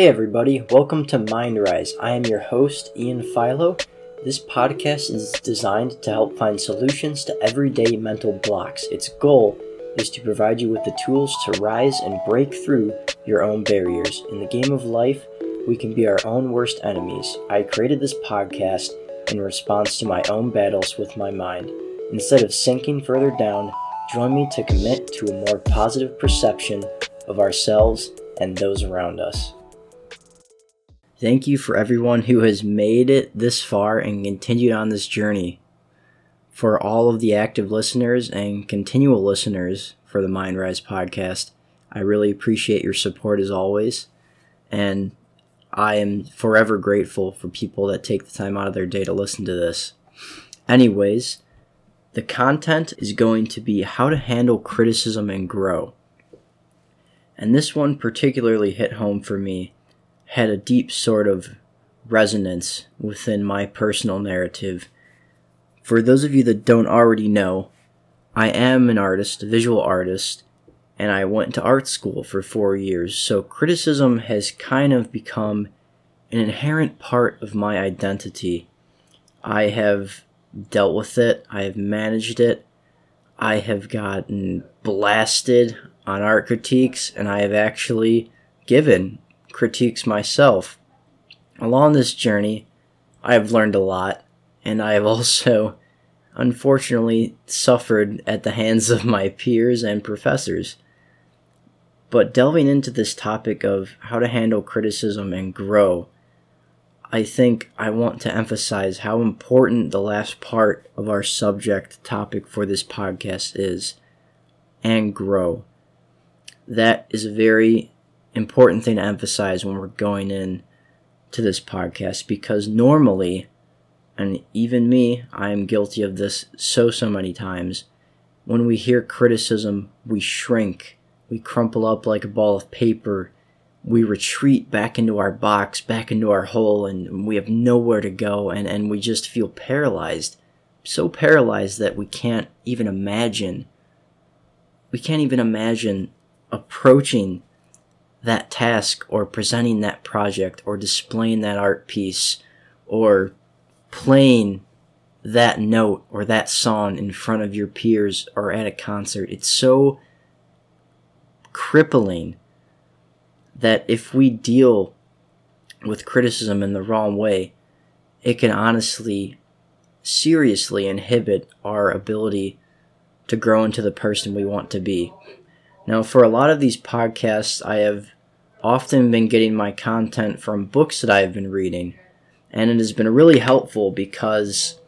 Hey everybody, welcome to MindRise. I am your host, Ian Philo. This podcast is designed to help find solutions to everyday mental blocks. Its goal is to provide you with the tools to rise and break through your own barriers. In the game of life, we can be our own worst enemies. I created this podcast in response to my own battles with my mind. Instead of sinking further down, join me to commit to a more positive perception of ourselves and those around us. Thank you for everyone who has made it this far and continued on this journey. For all of the active listeners and continual listeners for the MindRise podcast, I really appreciate your support as always. And I am forever grateful for people that take the time out of their day to listen to this. Anyways, the content is going to be how to handle criticism and grow. And this one particularly hit home for me had a deep sort of resonance within my personal narrative. For those of you that don't already know, I am an artist, a visual artist, and I went to art school for four years, so criticism has kind of become an inherent part of my identity. I have dealt with it, I have managed it, I have gotten blasted on art critiques, and I have actually given critiques myself. Along this journey, I have learned a lot, and I have also, unfortunately, suffered at the hands of my peers and professors. But delving into this topic of how to handle criticism and grow, I think I want to emphasize how important the last part of our subject topic for this podcast is and grow. That is a very important thing to emphasize when we're going in to this podcast because normally, and even me, I am guilty of this so, so many times. When we hear criticism, we shrink, we crumple up like a ball of paper, we retreat back into our box, back into our hole, and we have nowhere to go, and, and we just feel paralyzed. So paralyzed that we can't even imagine. We can't even imagine approaching that task or presenting that project or displaying that art piece or playing that note or that song in front of your peers or at a concert. It's so crippling that if we deal with criticism in the wrong way, it can honestly seriously inhibit our ability to grow into the person we want to be. Now, for a lot of these podcasts, I have often been getting my content from books that I've been reading, and it has been really helpful because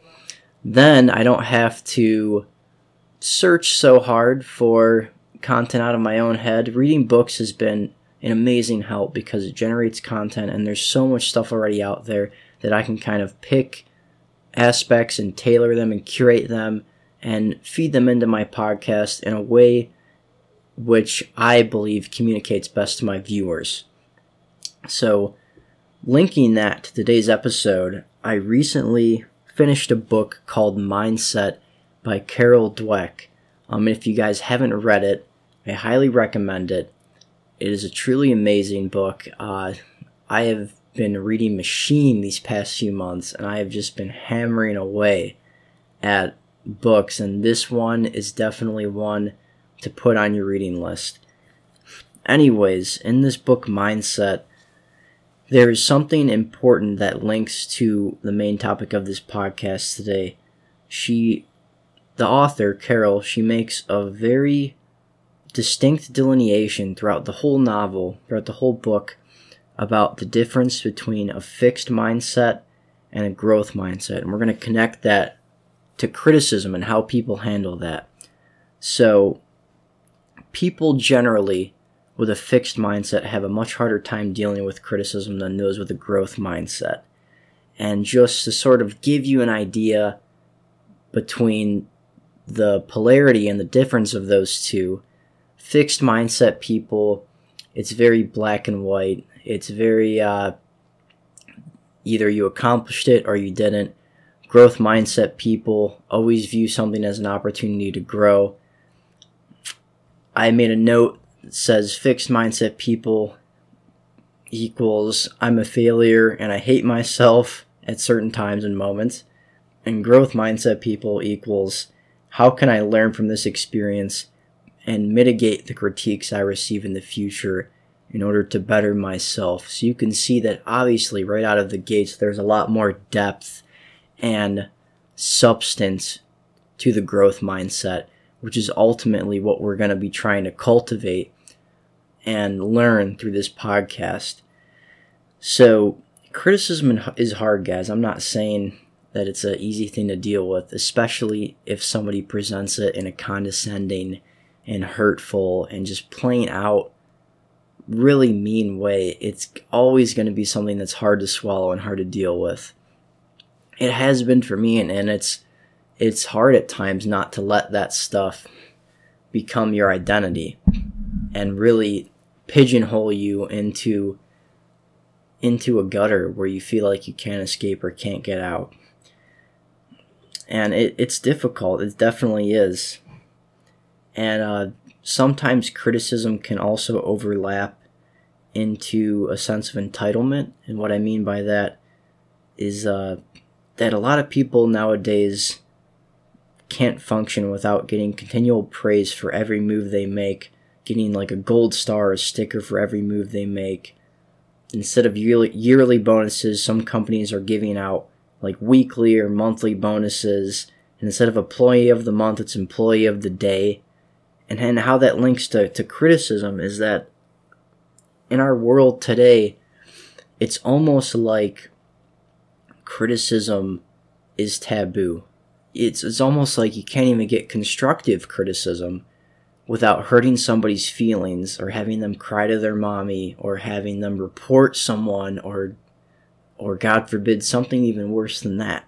then I don't have to search so hard for content out of my own head. Reading books has been an amazing help because it generates content, and there's so much stuff already out there that I can kind of pick aspects and tailor them and curate them and feed them into my podcast in a way which I believe communicates best to my viewers. So, linking that to today's episode, I recently finished a book called Mindset by Carol Dweck. Um, if you guys haven't read it, I highly recommend it. It is a truly amazing book. Uh, I have been reading Machine these past few months, and I have just been hammering away at books, and this one is definitely one to put on your reading list. Anyways, in this book, Mindset, there is something important that links to the main topic of this podcast today. She, the author, Carol, she makes a very distinct delineation throughout the whole novel, throughout the whole book, about the difference between a fixed mindset and a growth mindset. And we're going to connect that to criticism and how people handle that. So, people generally with a fixed mindset have a much harder time dealing with criticism than those with a growth mindset. And just to sort of give you an idea between the polarity and the difference of those two, fixed mindset people, it's very black and white. It's very uh, either you accomplished it or you didn't. Growth mindset people always view something as an opportunity to grow I made a note that says fixed mindset people equals I'm a failure and I hate myself at certain times and moments. And growth mindset people equals how can I learn from this experience and mitigate the critiques I receive in the future in order to better myself. So you can see that obviously right out of the gates, there's a lot more depth and substance to the growth mindset, which is ultimately what we're going to be trying to cultivate and learn through this podcast. So, criticism is hard, guys. I'm not saying that it's an easy thing to deal with, especially if somebody presents it in a condescending and hurtful and just plain out really mean way, it's always going to be something that's hard to swallow and hard to deal with. It has been for me, and, and it's it's hard at times not to let that stuff become your identity and really pigeonhole you into into a gutter where you feel like you can't escape or can't get out. And it, it's difficult. It definitely is. And uh, sometimes criticism can also overlap into a sense of entitlement. And what I mean by that is uh, that a lot of people nowadays can't function without getting continual praise for every move they make, getting like a gold star or sticker for every move they make. Instead of yearly, bonuses, some companies are giving out like weekly or monthly bonuses. And instead of employee of the month, it's employee of the day and, and how that links to, to criticism is that in our world today, it's almost like criticism is taboo. It's, it's almost like you can't even get constructive criticism without hurting somebody's feelings or having them cry to their mommy or having them report someone or or god forbid something even worse than that.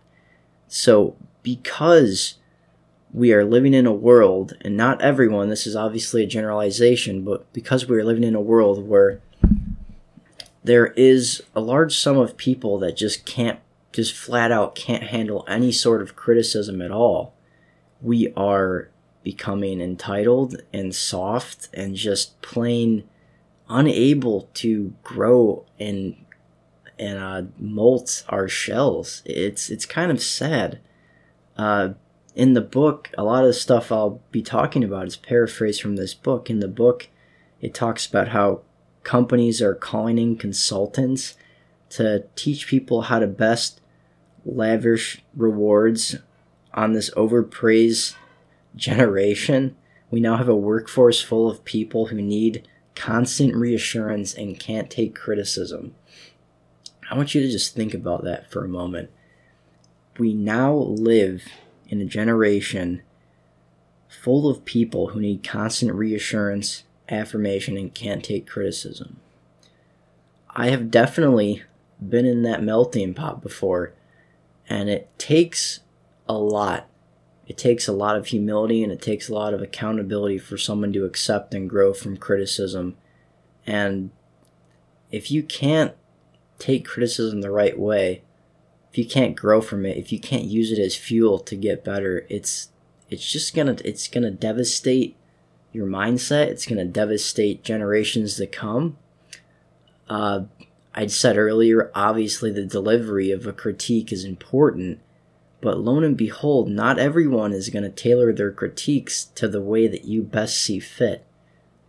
So because we are living in a world, and not everyone, this is obviously a generalization, but because we are living in a world where there is a large sum of people that just can't, just flat out can't handle any sort of criticism at all, we are becoming entitled and soft and just plain unable to grow and and uh, molt our shells. It's it's kind of sad. Uh, in the book, a lot of the stuff I'll be talking about is paraphrased from this book. In the book, it talks about how companies are calling in consultants to teach people how to best lavish rewards on this overpraised generation. We now have a workforce full of people who need constant reassurance and can't take criticism. I want you to just think about that for a moment. We now live in a generation full of people who need constant reassurance, affirmation, and can't take criticism. I have definitely been in that melting pot before, and it takes a lot. It takes a lot of humility and it takes a lot of accountability for someone to accept and grow from criticism. And if you can't take criticism the right way, if you can't grow from it, if you can't use it as fuel to get better, it's it's just gonna it's gonna devastate your mindset. It's gonna devastate generations to come. Uh, I said earlier, obviously the delivery of a critique is important, but lo and behold, not everyone is going to tailor their critiques to the way that you best see fit.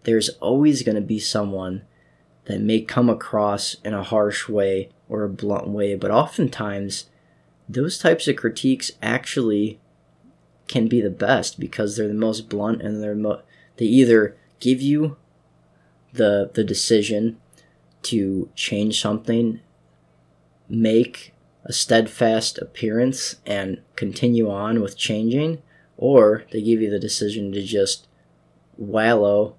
There's always going to be someone that may come across in a harsh way or a blunt way, but oftentimes those types of critiques actually can be the best because they're the most blunt and they're mo- they either give you the the decision to change something, make a steadfast appearance and continue on with changing, or they give you the decision to just wallow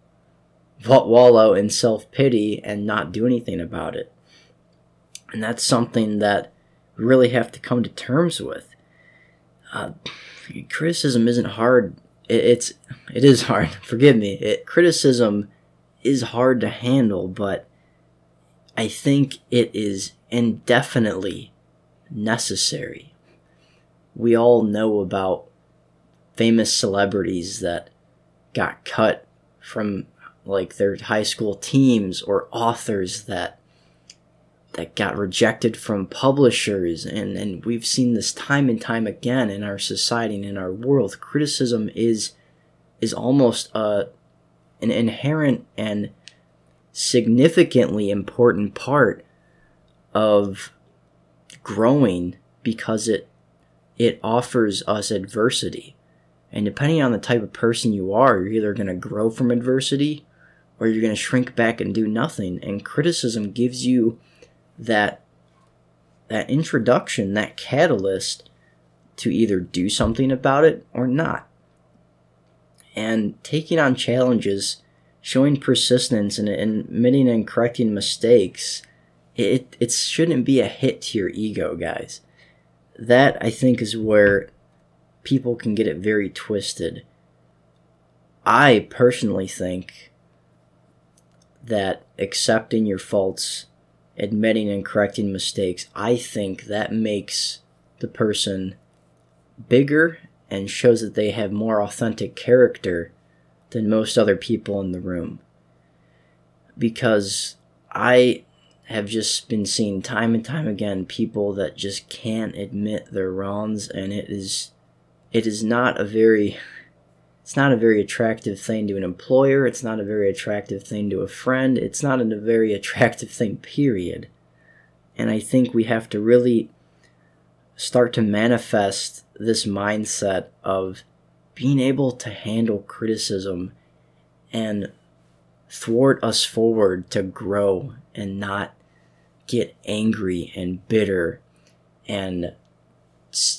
wallow in self pity and not do anything about it. And that's something that we really have to come to terms with. Uh, criticism isn't hard. It, it's it is hard. Forgive me. It, criticism is hard to handle, but I think it is indefinitely necessary. We all know about famous celebrities that got cut from like their high school teams or authors that that got rejected from publishers and, and we've seen this time and time again in our society and in our world criticism is is almost a an inherent and significantly important part of growing because it it offers us adversity. And depending on the type of person you are you're either going to grow from adversity or you're going to shrink back and do nothing. And criticism gives you that that introduction that catalyst to either do something about it or not. And taking on challenges showing persistence and, admitting and correcting mistakes it, it shouldn't be a hit to your ego guys. That i think is where people can get it very twisted. I personally think that accepting your faults, admitting and correcting mistakes, I think that makes the person bigger and shows that they have more authentic character than most other people in the room. Because I have just been seeing time and time again people that just can't admit their wrongs and it is it is not a very it's not a very attractive thing to an employer. It's not a very attractive thing to a friend. It's not a very attractive thing, period. And I think we have to really start to manifest this mindset of being able to handle criticism and thwart us forward to grow and not get angry and bitter and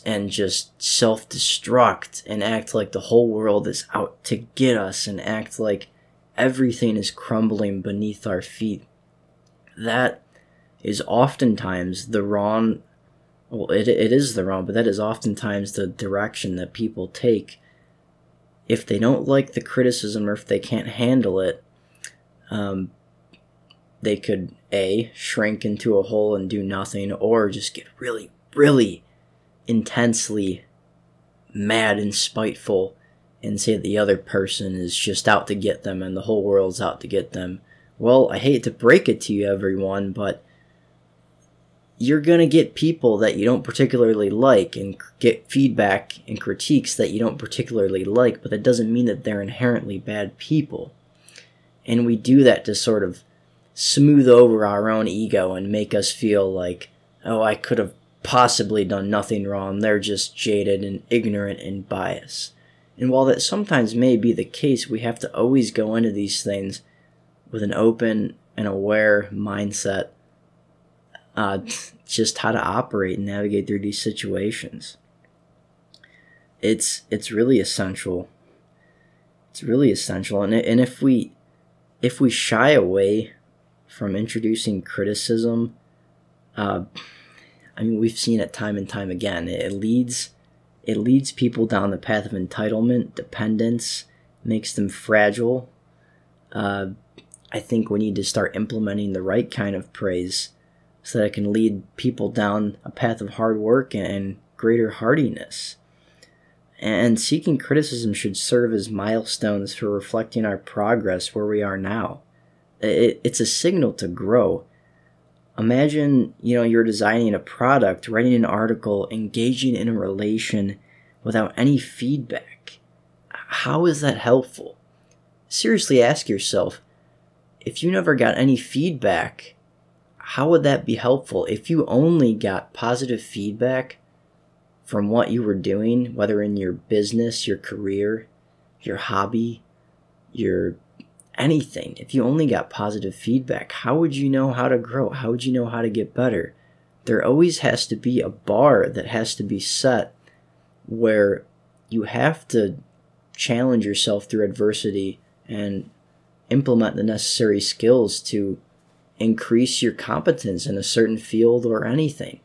and just self destruct and act like the whole world is out to get us and act like everything is crumbling beneath our feet. That is oftentimes the wrong, well, it, it is the wrong, but that is oftentimes the direction that people take. If they don't like the criticism or if they can't handle it, um, they could A, shrink into a hole and do nothing, or just get really, really intensely mad and spiteful and say the other person is just out to get them and the whole world's out to get them. Well, I hate to break it to you, everyone, but you're going to get people that you don't particularly like and get feedback and critiques that you don't particularly like, but that doesn't mean that they're inherently bad people. And we do that to sort of smooth over our own ego and make us feel like, oh, I could have possibly done nothing wrong. They're just jaded and ignorant and biased. And while that sometimes may be the case, we have to always go into these things with an open and aware mindset, uh, just how to operate and navigate through these situations. It's it's really essential. It's really essential, and and if we if we shy away from introducing criticism, uh, I mean, we've seen it time and time again. It leads it leads people down the path of entitlement, dependence, makes them fragile. Uh, I think we need to start implementing the right kind of praise so that it can lead people down a path of hard work and greater hardiness. And seeking criticism should serve as milestones for reflecting our progress where we are now. It, it's a signal to grow imagine you know you're designing a product writing an article engaging in a relation without any feedback how is that helpful seriously ask yourself if you never got any feedback how would that be helpful if you only got positive feedback from what you were doing whether in your business your career your hobby your anything, if you only got positive feedback, how would you know how to grow? How would you know how to get better? There always has to be a bar that has to be set where you have to challenge yourself through adversity and implement the necessary skills to increase your competence in a certain field or anything.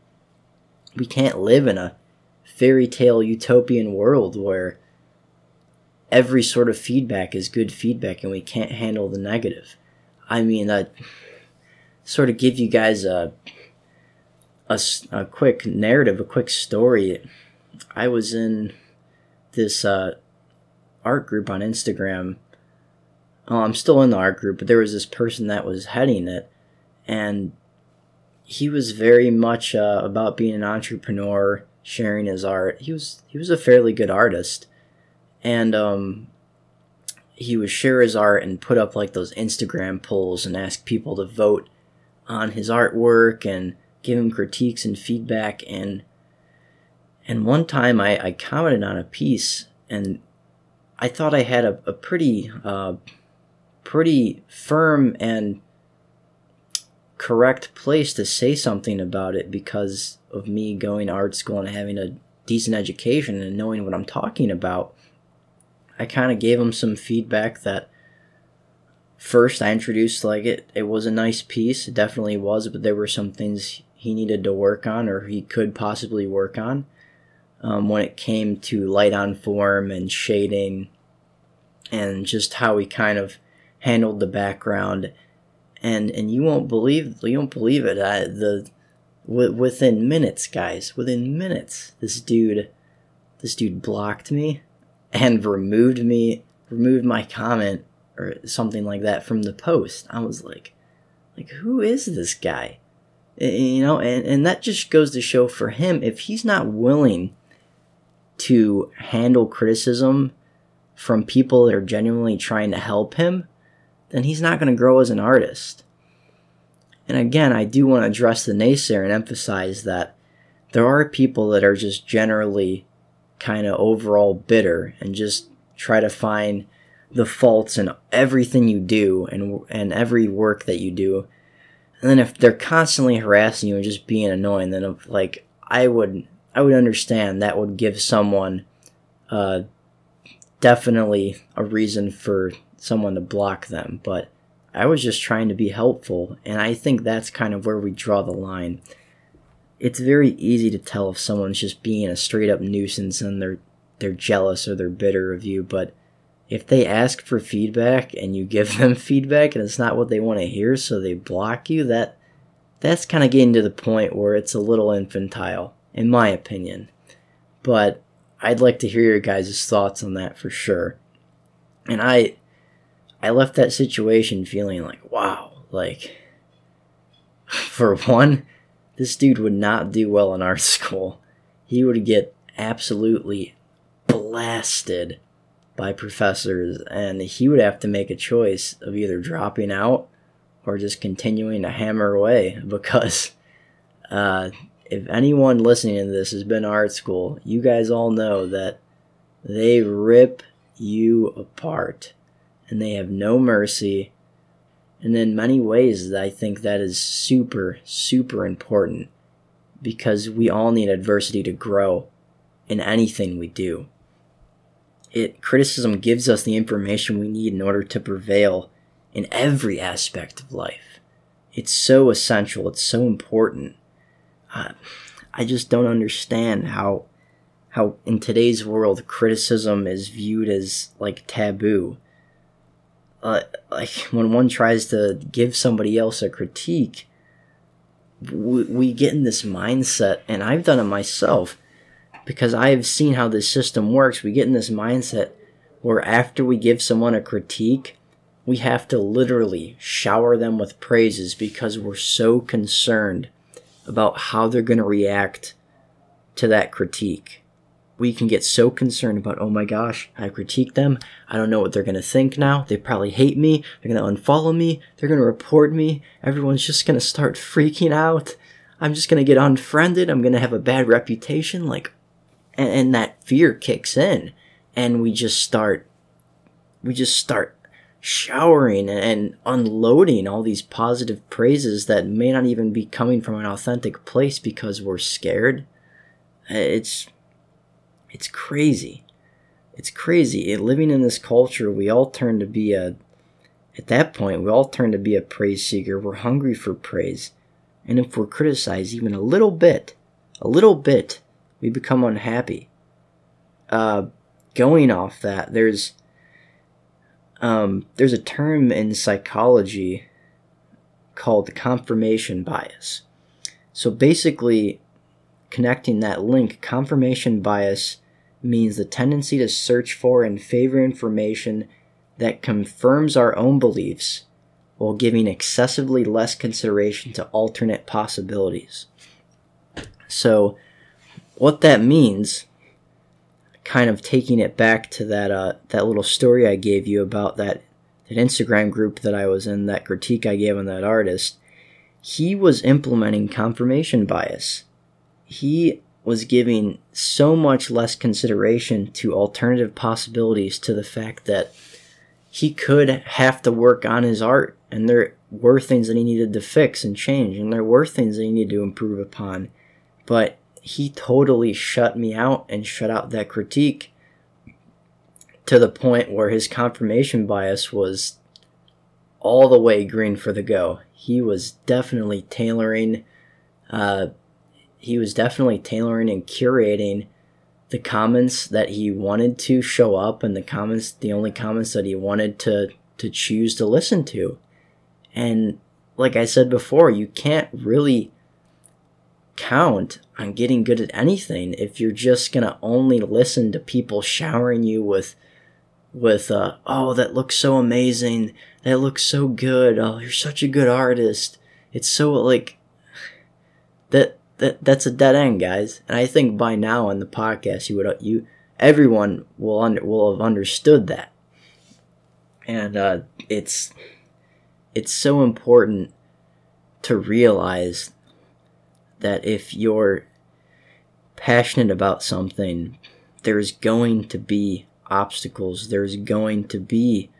We can't live in a fairy tale utopian world where every sort of feedback is good feedback and we can't handle the negative. I mean, uh, sort of give you guys a, a, a quick narrative, a quick story. I was in this uh, art group on Instagram. Oh, I'm still in the art group, but there was this person that was heading it, and he was very much uh, about being an entrepreneur, sharing his art. He was he was a fairly good artist, and um, he would share his art and put up like those Instagram polls and ask people to vote on his artwork and give him critiques and feedback and and one time I, I commented on a piece and I thought I had a, a pretty uh, pretty firm and correct place to say something about it because of me going art school and having a decent education and knowing what I'm talking about. I kind of gave him some feedback that first I introduced like it it was a nice piece, it definitely was, but there were some things he needed to work on or he could possibly work on um, when it came to light on form and shading and just how he kind of handled the background and and you won't believe you won't believe it. I, the w- within minutes guys within minutes this dude this dude blocked me and removed me removed my comment or something like that from the post. I was like like who is this guy? You know and, and that just goes to show for him if he's not willing to handle criticism from people that are genuinely trying to help him, then he's not going to grow as an artist. And again, I do want to address the naysayer and emphasize that there are people that are just generally kind of overall bitter and just try to find the faults in everything you do and and every work that you do. And then if they're constantly harassing you and just being annoying, then if, like I would I would understand that would give someone uh, definitely a reason for someone to block them. But I was just trying to be helpful, and I think that's kind of where we draw the line. It's very easy to tell if someone's just being a straight up nuisance and they're they're jealous or they're bitter of you, but if they ask for feedback and you give them feedback and it's not what they want to hear so they block you, that that's kind of getting to the point where it's a little infantile in my opinion. But I'd like to hear your guys' thoughts on that for sure. And I I left that situation feeling like, wow, like for one, this dude would not do well in art school. He would get absolutely blasted by professors and he would have to make a choice of either dropping out or just continuing to hammer away because uh, if anyone listening to this has been art school, you guys all know that they rip you apart and they have no mercy. And in many ways, I think that is super, super important because we all need adversity to grow in anything we do. It criticism gives us the information we need in order to prevail in every aspect of life. It's so essential, it's so important. Uh, I just don't understand how how in today's world criticism is viewed as like taboo. Uh, like when one tries to give somebody else a critique, we, we get in this mindset, and I've done it myself because I've seen how this system works. We get in this mindset where after we give someone a critique, we have to literally shower them with praises because we're so concerned about how they're going to react to that critique. We can get so concerned about, oh my gosh, I critique them. I don't know what they're going to think now. They probably hate me. They're going to unfollow me. They're going to report me. Everyone's just going to start freaking out. I'm just going to get unfriended. I'm going to have a bad reputation. Like, and, and that fear kicks in. And we just start, we just start showering and unloading all these positive praises that may not even be coming from an authentic place because we're scared. It's it's crazy. It's crazy. living in this culture, we all turn to be a at that point, we all turn to be a praise seeker. We're hungry for praise. And if we're criticized even a little bit, a little bit, we become unhappy. Uh, going off that, there's um, there's a term in psychology called confirmation bias. So basically, connecting that link, confirmation bias means the tendency to search for and favor information that confirms our own beliefs while giving excessively less consideration to alternate possibilities. So, what that means, kind of taking it back to that uh, that little story I gave you about that that Instagram group that I was in, that critique I gave on that artist, he was implementing confirmation bias. He was giving so much less consideration to alternative possibilities to the fact that he could have to work on his art and there were things that he needed to fix and change and there were things that he needed to improve upon but he totally shut me out and shut out that critique to the point where his confirmation bias was all the way green for the go. He was definitely tailoring, uh, he was definitely tailoring and curating the comments that he wanted to show up and the comments, the only comments that he wanted to to choose to listen to. And like I said before, you can't really count on getting good at anything if you're just going to only listen to people showering you with with uh, oh that looks so amazing. That looks so good. Oh you're such a good artist. It's so like that that that's a dead end guys. And i think by now on the podcast you would you everyone will under, will have understood that. And uh, it's it's so important to realize that if you're passionate about something there's going to be obstacles, there's going to be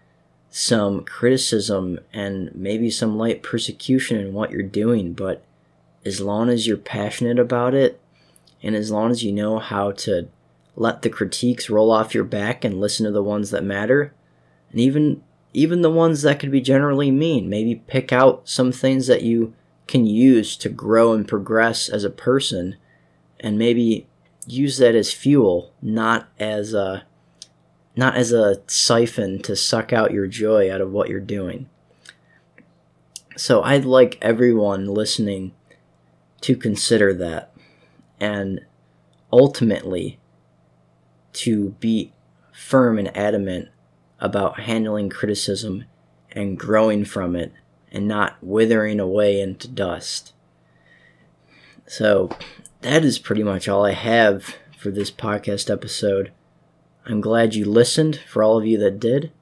some criticism and maybe some light persecution in what you're doing, but as long as you're passionate about it and as long as you know how to let the critiques roll off your back and listen to the ones that matter and even even the ones that could be generally mean maybe pick out some things that you can use to grow and progress as a person and maybe use that as fuel not as a not as a siphon to suck out your joy out of what you're doing. So I'd like everyone listening to consider that and ultimately to be firm and adamant about handling criticism and growing from it and not withering away into dust. So that is pretty much all I have for this podcast episode. I'm glad you listened for all of you that did.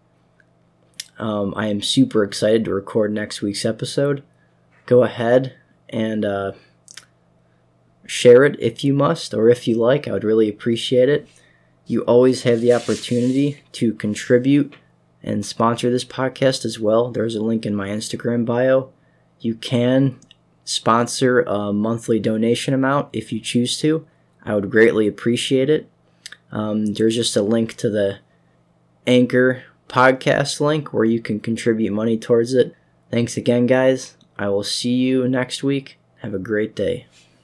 Um, I am super excited to record next week's episode. Go ahead and uh, share it if you must or if you like. I would really appreciate it. You always have the opportunity to contribute and sponsor this podcast as well. There's a link in my Instagram bio. You can sponsor a monthly donation amount if you choose to. I would greatly appreciate it. Um, there's just a link to the Anchor podcast link where you can contribute money towards it. Thanks again, guys. I will see you next week. Have a great day.